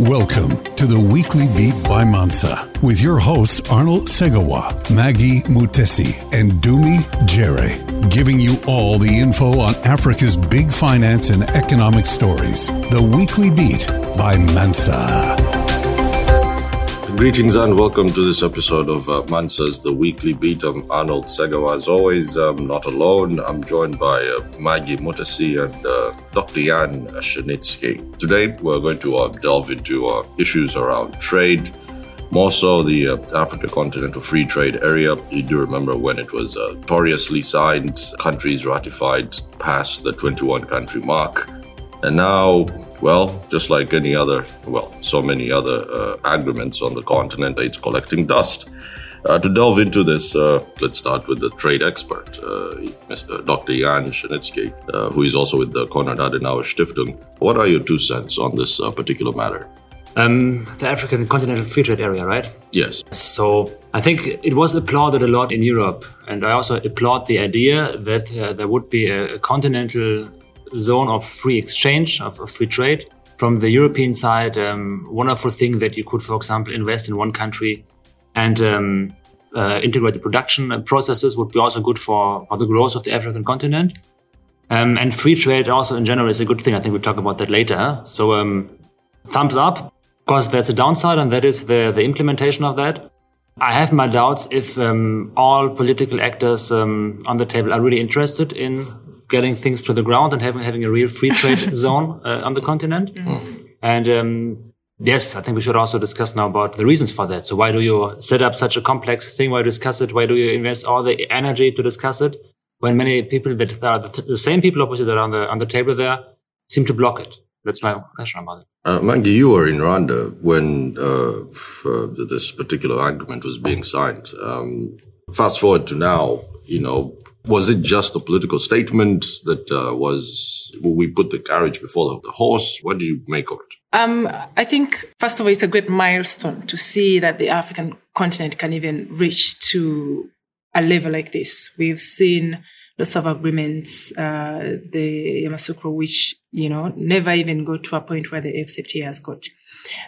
Welcome to the Weekly Beat by Mansa with your hosts Arnold Segawa, Maggie Mutesi, and Dumi Jere, giving you all the info on Africa's big finance and economic stories. The Weekly Beat by Mansa. Greetings and welcome to this episode of uh, Mansa's The Weekly Beat. I'm Arnold Segawa. As always, I'm not alone. I'm joined by uh, Maggie Mutesi and uh, Dr. Jan Cernicky. Today, we're going to uh, delve into uh, issues around trade, more so the uh, Africa Continental Free Trade Area. You do remember when it was notoriously signed, countries ratified past the 21 country mark. And now well, just like any other, well, so many other uh, agreements on the continent, it's collecting dust. Uh, to delve into this, uh, let's start with the trade expert, uh, Mr. Dr. Jan Cernicky, uh, who is also with the Konrad Adenauer Stiftung. What are your two cents on this uh, particular matter? Um, the African Continental Free Trade Area, right? Yes. So I think it was applauded a lot in Europe, and I also applaud the idea that there would be a continental zone of free exchange, of, of free trade. From the European side, um, wonderful thing that you could, for example, invest in one country and um, uh, integrate the production processes would be also good for, for the growth of the African continent. Um, and free trade also in general is a good thing. I think we'll talk about that later. So um, thumbs up. Of course, there's a downside, and that is the, the implementation of that. I have my doubts if um, all political actors um, on the table are really interested in getting things to the ground and having having a real free trade zone uh, on the continent. Mm. And um, yes, I think we should also discuss now about the reasons for that. So why do you set up such a complex thing? Why discuss it? Why do you invest all the energy to discuss it when many people that are the, the same people opposite that are on the on the table there seem to block it? That's my question about it. Uh, Maggie, you were in Rwanda when uh, uh, this particular agreement was being signed. Um, fast forward to now, you know, was it just a political statement that uh, was we put the carriage before the horse? What do you make of it? Um, I think first of all, it's a great milestone to see that the African continent can even reach to a level like this. We've seen lots of agreements, uh, the Yamoussoukro, which you know never even got to a point where the AfCFTA has got.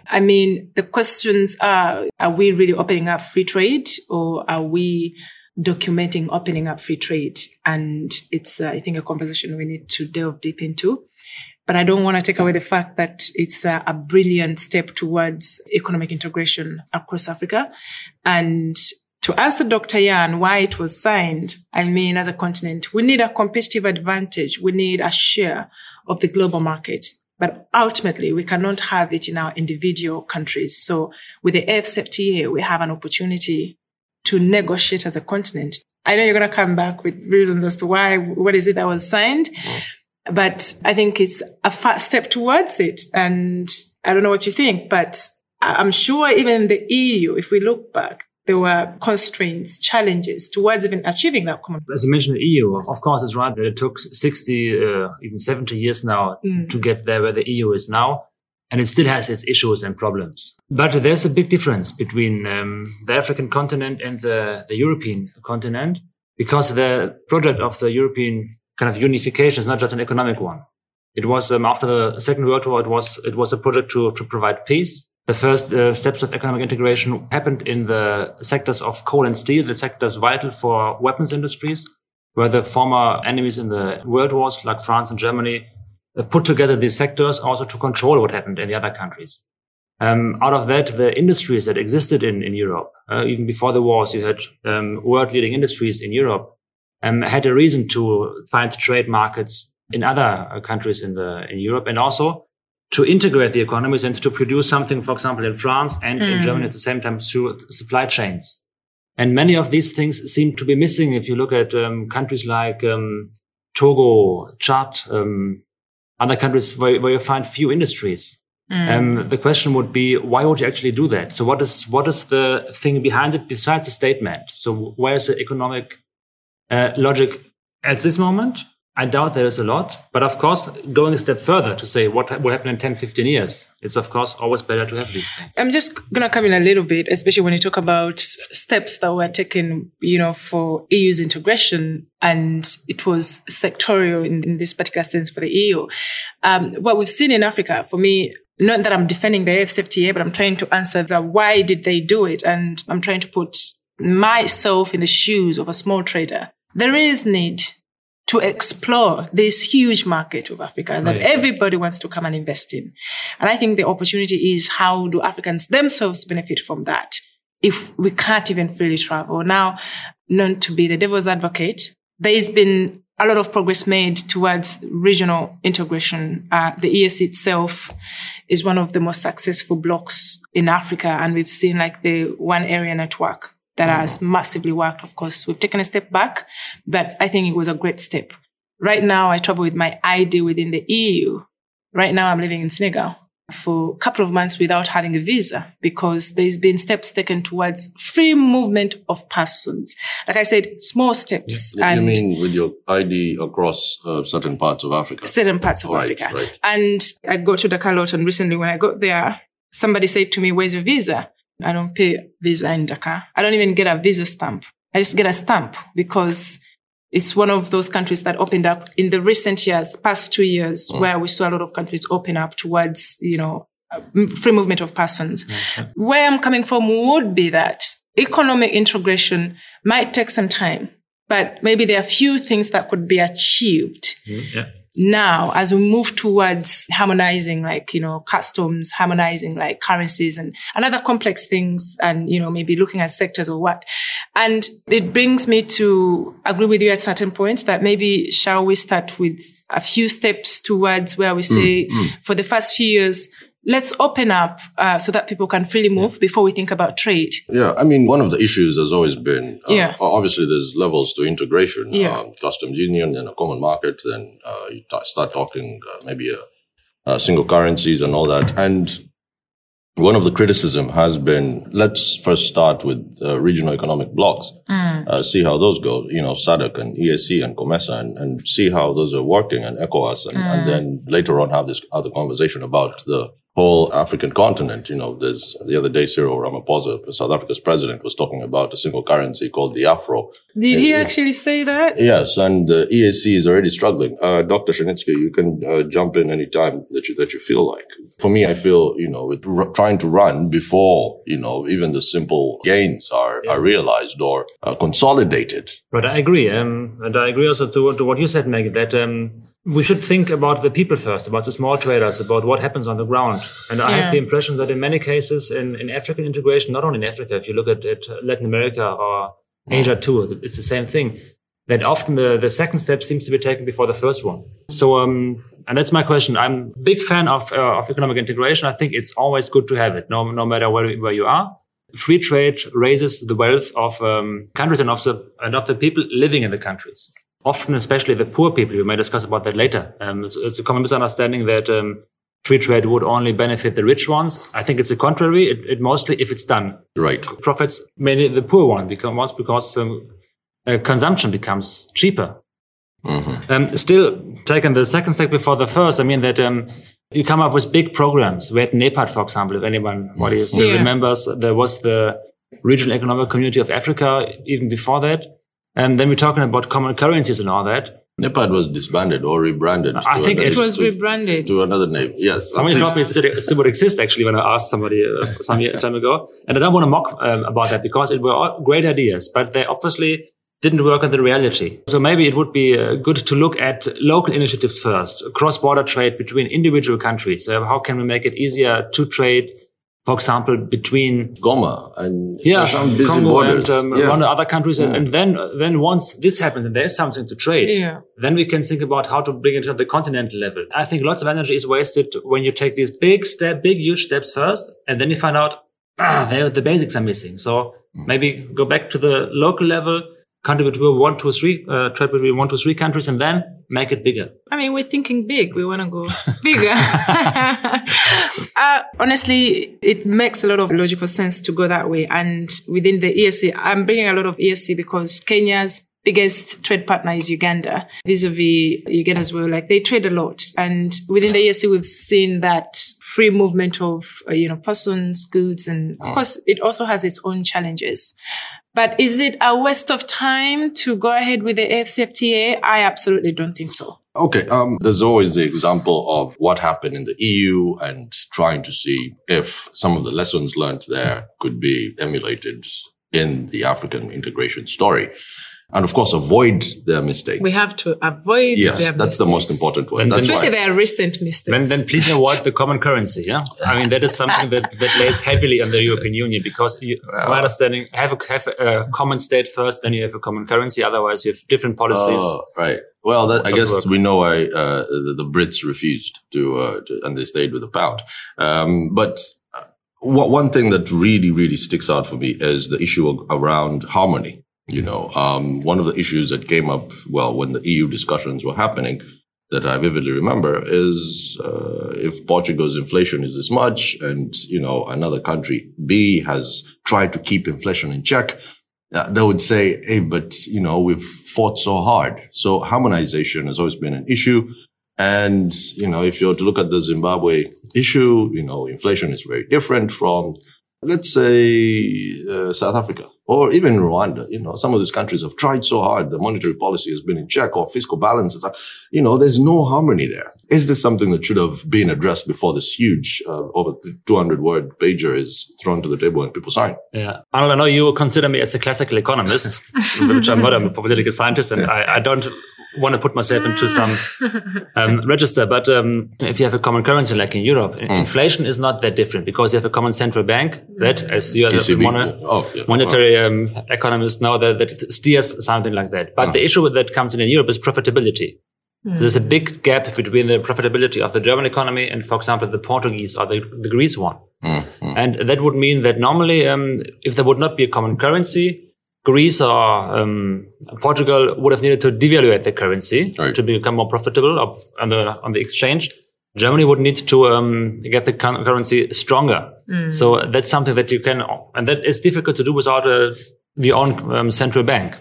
I mean, the questions are: Are we really opening up free trade, or are we documenting opening up free trade. And it's, uh, I think, a conversation we need to delve deep into. But I don't want to take away the fact that it's a, a brilliant step towards economic integration across Africa. And to answer Dr. Yan why it was signed, I mean, as a continent, we need a competitive advantage. We need a share of the global market. But ultimately, we cannot have it in our individual countries. So with the AfCFTA, we have an opportunity to negotiate as a continent. I know you're going to come back with reasons as to why, what is it that was signed, but I think it's a fast step towards it. And I don't know what you think, but I'm sure even the EU, if we look back, there were constraints, challenges towards even achieving that common. As you mentioned, the EU, of course, it's right that it took 60, uh, even 70 years now mm. to get there where the EU is now and it still has its issues and problems. But there's a big difference between um, the African continent and the, the European continent because the project of the European kind of unification is not just an economic one. It was um, after the Second World War. It was it was a project to to provide peace. The first uh, steps of economic integration happened in the sectors of coal and steel, the sectors vital for weapons industries, where the former enemies in the world wars, like France and Germany, uh, put together these sectors also to control what happened in the other countries. Um, out of that, the industries that existed in, in Europe, uh, even before the wars, you had um, world leading industries in Europe, um, had a reason to find trade markets in other uh, countries in the in Europe, and also to integrate the economies and to produce something, for example, in France and mm. in Germany at the same time through supply chains. And many of these things seem to be missing if you look at um, countries like um, Togo, Chad, um, other countries where, where you find few industries. Mm. Um, the question would be, why would you actually do that? So what is, what is the thing behind it besides the statement? So where is the economic uh, logic at this moment? I doubt there is a lot. But of course, going a step further to say what will happen in 10, 15 years, it's of course always better to have these things. I'm just going to come in a little bit, especially when you talk about steps that were taken, you know, for EU's integration. And it was sectorial in, in this particular sense for the EU. Um, what we've seen in Africa, for me, not that I'm defending the AFCFTA, but I'm trying to answer the why did they do it? And I'm trying to put myself in the shoes of a small trader. There is need to explore this huge market of Africa that right. everybody wants to come and invest in. And I think the opportunity is how do Africans themselves benefit from that if we can't even freely travel? Now, not to be the devil's advocate, there's been a lot of progress made towards regional integration. Uh, the EAC itself is one of the most successful blocks in Africa, and we've seen like the one area network that has massively worked. Of course, we've taken a step back, but I think it was a great step. Right now, I travel with my ID within the EU. Right now, I'm living in Senegal for a couple of months without having a visa because there's been steps taken towards free movement of persons. Like I said, small steps. Yeah. you mean with your ID across uh, certain parts of Africa? Certain parts of right, Africa. Right. And I go to Dakar a lot. and recently when I got there, somebody said to me, where's your visa? I don't pay visa in Dakar. I don't even get a visa stamp. I just get a stamp because it's one of those countries that opened up in the recent years, past two years, mm. where we saw a lot of countries open up towards, you know, free movement of persons. Mm-hmm. Where I'm coming from would be that economic integration might take some time, but maybe there are few things that could be achieved. Mm, yeah now as we move towards harmonizing like you know customs harmonizing like currencies and, and other complex things and you know maybe looking at sectors or what and it brings me to agree with you at certain points that maybe shall we start with a few steps towards where we say mm, mm. for the first few years let's open up uh, so that people can freely move before we think about trade. Yeah, I mean, one of the issues has always been, uh, yeah. obviously there's levels to integration, yeah. um, customs union and a common market, then uh, you t- start talking uh, maybe a, a single currencies and all that. And one of the criticism has been, let's first start with uh, regional economic blocks, mm. uh, see how those go, you know, SADC and EAC and COMESA and, and see how those are working and ECOWAS and, mm. and then later on have this other conversation about the whole African continent. You know, there's the other day Cyril Ramaphosa, South Africa's president, was talking about a single currency called the Afro. Did he actually say that? Yes, and the EAC is already struggling. Uh, Dr. Cernicky, you can uh, jump in anytime that you that you feel like. For me, I feel you know, with r- trying to run before you know even the simple gains are yeah. are realized or uh, consolidated. But I agree, um, and I agree also to, to what you said, Maggie, that. Um, we should think about the people first, about the small traders, about what happens on the ground. And yeah. I have the impression that in many cases in, in African integration, not only in Africa, if you look at, at Latin America or Asia too, it's the same thing. That often the, the second step seems to be taken before the first one. So, um, and that's my question. I'm a big fan of, uh, of economic integration. I think it's always good to have it, no, no matter where, where you are. Free trade raises the wealth of um, countries and of the, and of the people living in the countries often, especially the poor people, we may discuss about that later. Um, it's, it's, a common misunderstanding that um, free trade would only benefit the rich ones. I think it's the contrary. It, it mostly, if it's done right, profits mainly the poor one because once because um, uh, consumption becomes cheaper. Mm-hmm. Um, still, taking the second step before the first, I mean that um, you come up with big programs. We had NEPAD, for example, if anyone what you still yeah. remembers, there was the Regional Economic Community of Africa even before that. And then we're talking about common currencies and all that. NEPAD was disbanded or rebranded. I think it was rebranded to another name. Yes. Somebody told me it still, still would actually when I asked somebody uh, some time ago. And I don't want to mock um, about that because it were all great ideas, but they obviously didn't work in the reality. So maybe it would be uh, good to look at local initiatives first, cross-border trade between individual countries. So how can we make it easier to trade for example, between Goma and yeah, Congo borders. and um, yeah. around other countries. Yeah. And, then, then once this happens and there's something to trade, yeah. then we can think about how to bring it to the continental level. I think lots of energy is wasted when you take these big step, big, huge steps first, and then you find out, ah, the basics are missing. So mm. maybe go back to the local level, country between one, two, three, uh, trade between one, two, three countries, and then make it bigger. I mean, we're thinking big. We want to go bigger. uh, honestly, it makes a lot of logical sense to go that way. And within the EAC, I'm bringing a lot of EAC because Kenya's biggest trade partner is Uganda, vis-a-vis Uganda as well. Like they trade a lot. And within the EAC, we've seen that free movement of, uh, you know, persons, goods, and of course, it also has its own challenges. But is it a waste of time to go ahead with the AFCFTA? I absolutely don't think so. Okay, um, there's always the example of what happened in the EU and trying to see if some of the lessons learned there could be emulated in the African integration story and of course avoid their mistakes. We have to avoid yes, that's mistakes. the most important one. That's Especially why. their recent mistakes. Then, then please avoid the common currency. Yeah, I mean that is something that, that lays heavily on the European Union because, you, from my understanding, have a have a common state first, then you have a common currency. Otherwise, you have different policies. Oh, right. Well, that, I guess work. we know why uh, the, the Brits refused to, uh, to, and they stayed with the pound. Um, but uh, what, one thing that really, really sticks out for me is the issue of, around harmony. You know, um, one of the issues that came up, well, when the EU discussions were happening, that I vividly remember is uh, if Portugal's inflation is this much, and you know another country B has tried to keep inflation in check, uh, they would say, "Hey, but you know we've fought so hard." So harmonization has always been an issue, and you know if you're to look at the Zimbabwe issue, you know inflation is very different from, let's say, uh, South Africa or even Rwanda. You know some of these countries have tried so hard; the monetary policy has been in check or fiscal balances. You know there's no harmony there. Is this something that should have been addressed before this huge, uh, over 200 word pager is thrown to the table and people sign? Yeah, Arnold, I know you will consider me as a classical economist, which I'm not. I'm a political scientist, and I, I don't want to put myself into some um, register. But um, if you have a common currency like in Europe, inflation is not that different because you have a common central bank that, as you are the ECB. mono- Oh, yeah. monetary um, economist know that, that steers something like that. But the issue that comes in in Europe is profitability. There's a big gap between the profitability of the German economy and, for example, the Portuguese or the, the Greece one. And that would mean that normally, um, if there would not be a common currency, Greece or um, Portugal would have needed to devaluate the currency Right. to become more profitable of, on the on the exchange. Germany would need to um, get the currency stronger. So that's something that you can, and that is difficult to do without uh, the own um, central bank.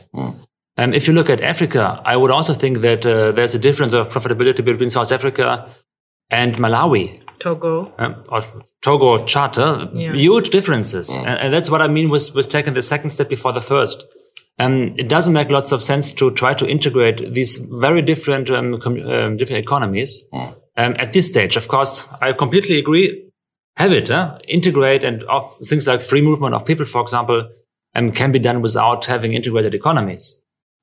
Um, if you look at Africa, I would also think that uh, there's a difference of profitability between South Africa and Malawi Togo. um, or Togo or Charter, Yeah. huge differences. And, and that's what I mean with, with taking the second step before the first. Um, it doesn't make lots of sense to try to integrate these very different, um, com- um, different economies um, at this stage. Of course, I completely agree. Have it, huh? integrate and of things like free movement of people, for example, um, can be done without having integrated economies.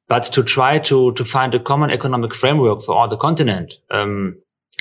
But to try to, to find a common economic framework for all the continent, um,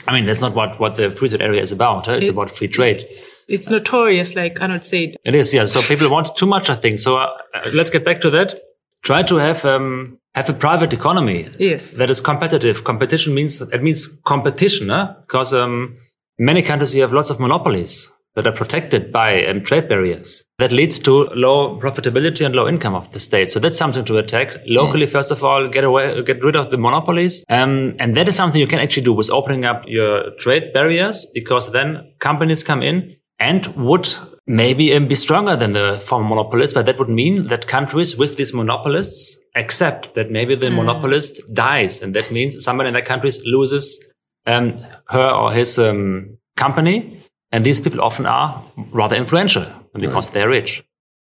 I mean, that's not what, what the free trade area is about. Huh? It's It- about free trade. It's notorious, like Arnold said. It is, yeah. So people want too much, I think. So uh, let's get back to that. Try to have um, have a private economy Yes. that is competitive. Competition means that means competition, huh? because um, many countries you have lots of monopolies that are protected by um, trade barriers. That leads to low profitability and low income of the state. So that's something to attack locally. First of all, get away, get rid of the monopolies, um, and that is something you can actually do with opening up your trade barriers, because then companies come in and would maybe um, be stronger than the former monopolists, but that would mean that countries with these monopolists accept that maybe the monopolist dies, and that means someone in that country loses um, her or his um, company, and these people often are rather influential because they're rich.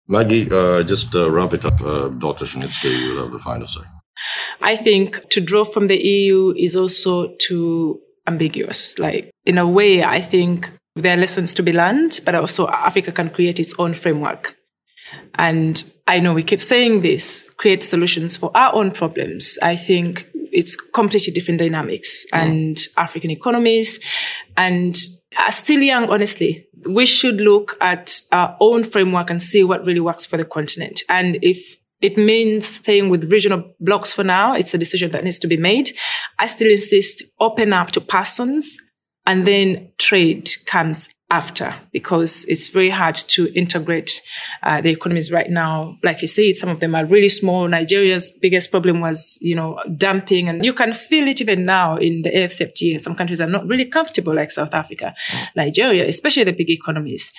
Maggie, uh, just uh, wrap it up. Uh, Dr. Cernicky, you'll have the final say. I think to draw from the EU is also too ambiguous. Like, in a way, I think there are lessons to be learned, but also Africa can create its own framework. And I know we keep saying this, create solutions for our own problems. I think it's completely different dynamics and African economies and are still young, honestly. We should look at our own framework and see what really works for the continent. And if it means staying with regional blocks for now, it's a decision that needs to be made. I still insist open up to persons and then trade comes after because it's very hard to integrate uh, the economies right now. Like you said, some of them are really small. Nigeria's biggest problem was, you know, dumping and you can feel it even now in the AFCFTA. Some countries are not really comfortable like South Africa, Nigeria, especially the big economies.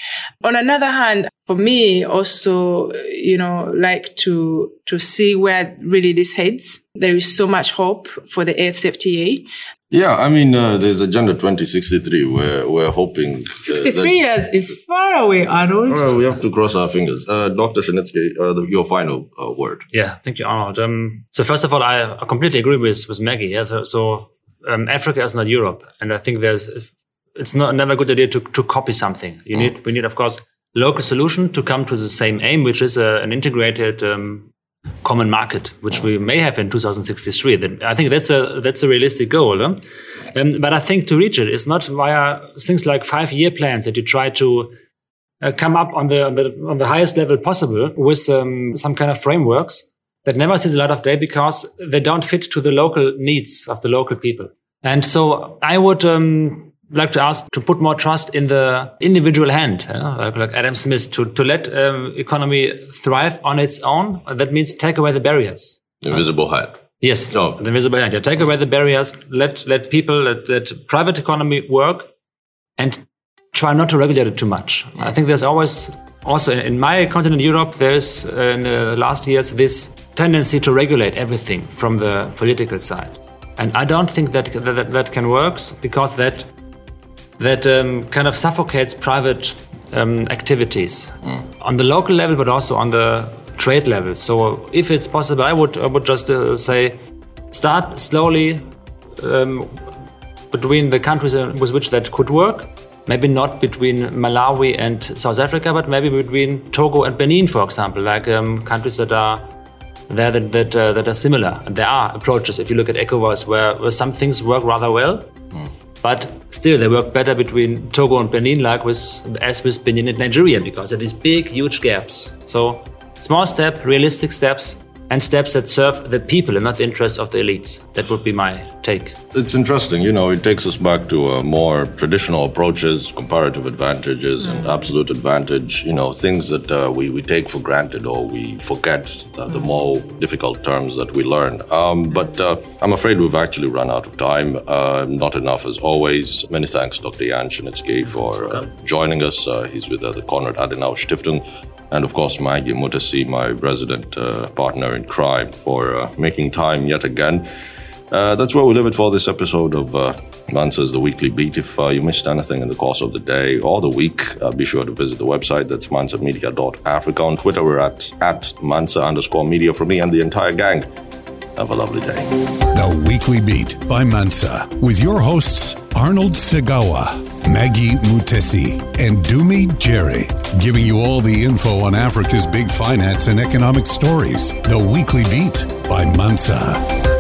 On another hand, for me also, you know, like to, to see where really this heads. There is so much hope for the AFCFTA. Yeah, I mean, uh, there's Agenda 2063 where we're hoping. uh, 63 that- years is far away, Arnold. Well, we have to cross our fingers. Uh, Dr. Cernicky, uh, the, your final uh, word. Yeah, thank you, Arnold. Um, so first of all, I, I completely agree with with Maggie. Yeah, so, so um, Africa is not Europe, and I think there's it's not never a good idea to to copy something. You need we need of course local solution to come to the same aim, which is a, an integrated um, common market, which we may have in 2063. Then I think that's a that's a realistic goal. Huh? Um, but I think to reach it is not via things like five year plans that you try to uh, come up on the, on the on the highest level possible with um, some kind of frameworks that never sees a lot of day because they don't fit to the local needs of the local people. And so I would um, like to ask to put more trust in the individual hand, uh, like, like, Adam Smith, to, to let um, economy thrive on its own. That means take away the barriers. Invisible hand. Yes, oh. the invisible hand. Yeah, take away the barriers. Let let people let, let private economy work, and try not to regulate it too much. I think there's always also in my continent, Europe, there's uh, in the last years this tendency to regulate everything from the political side, and I don't think that that, that can work because that that um, kind of suffocates private um, activities mm. on the local level, but also on the trade level. So, if it's possible, I would I would just uh, say start slowly um, between the countries with which that could work. Maybe not between Malawi and South Africa, but maybe between Togo and Benin, for example, like um, countries that are there that that, uh, that are similar. And there are approaches. If you look at ECOWAS, where, where some things work rather well, mm. But still they work better between Togo and Benin, like with as with Benin and Nigeria, because there these big, huge gaps. So small step, realistic steps, and steps that serve the people and not the interests of the elites. That would be my take. It's interesting, you know, it takes us back to uh, more traditional approaches, comparative advantages, mm. and absolute advantage, you know, things that uh, we, we take for granted or we forget the, the mm. more difficult terms that we learn. Um, but uh, I'm afraid we've actually run out of time. Uh, not enough as always. Many thanks, Dr. Jan Cernicky, for uh, joining us. Uh, he's with the Konrad Adenauer Stiftung and of course Maggie Mutesi, my resident uh, partner in crime, for uh, making time yet again. Uh, that's where we leave it for this episode of uh, Mansa's The Weekly Beat. If uh, you missed anything in the course of the day or the week, uh, be sure to visit the website. That's mansamedia.africa. On Twitter, we're at, at mansa underscore media for me and the entire gang. Have a lovely day. The Weekly Beat by Mansa with your hosts Arnold Segawa. Maggie Mutesi, and Dumi Jere, giving you all the info on Africa's big finance and economic stories. The Weekly Beat by Mansa.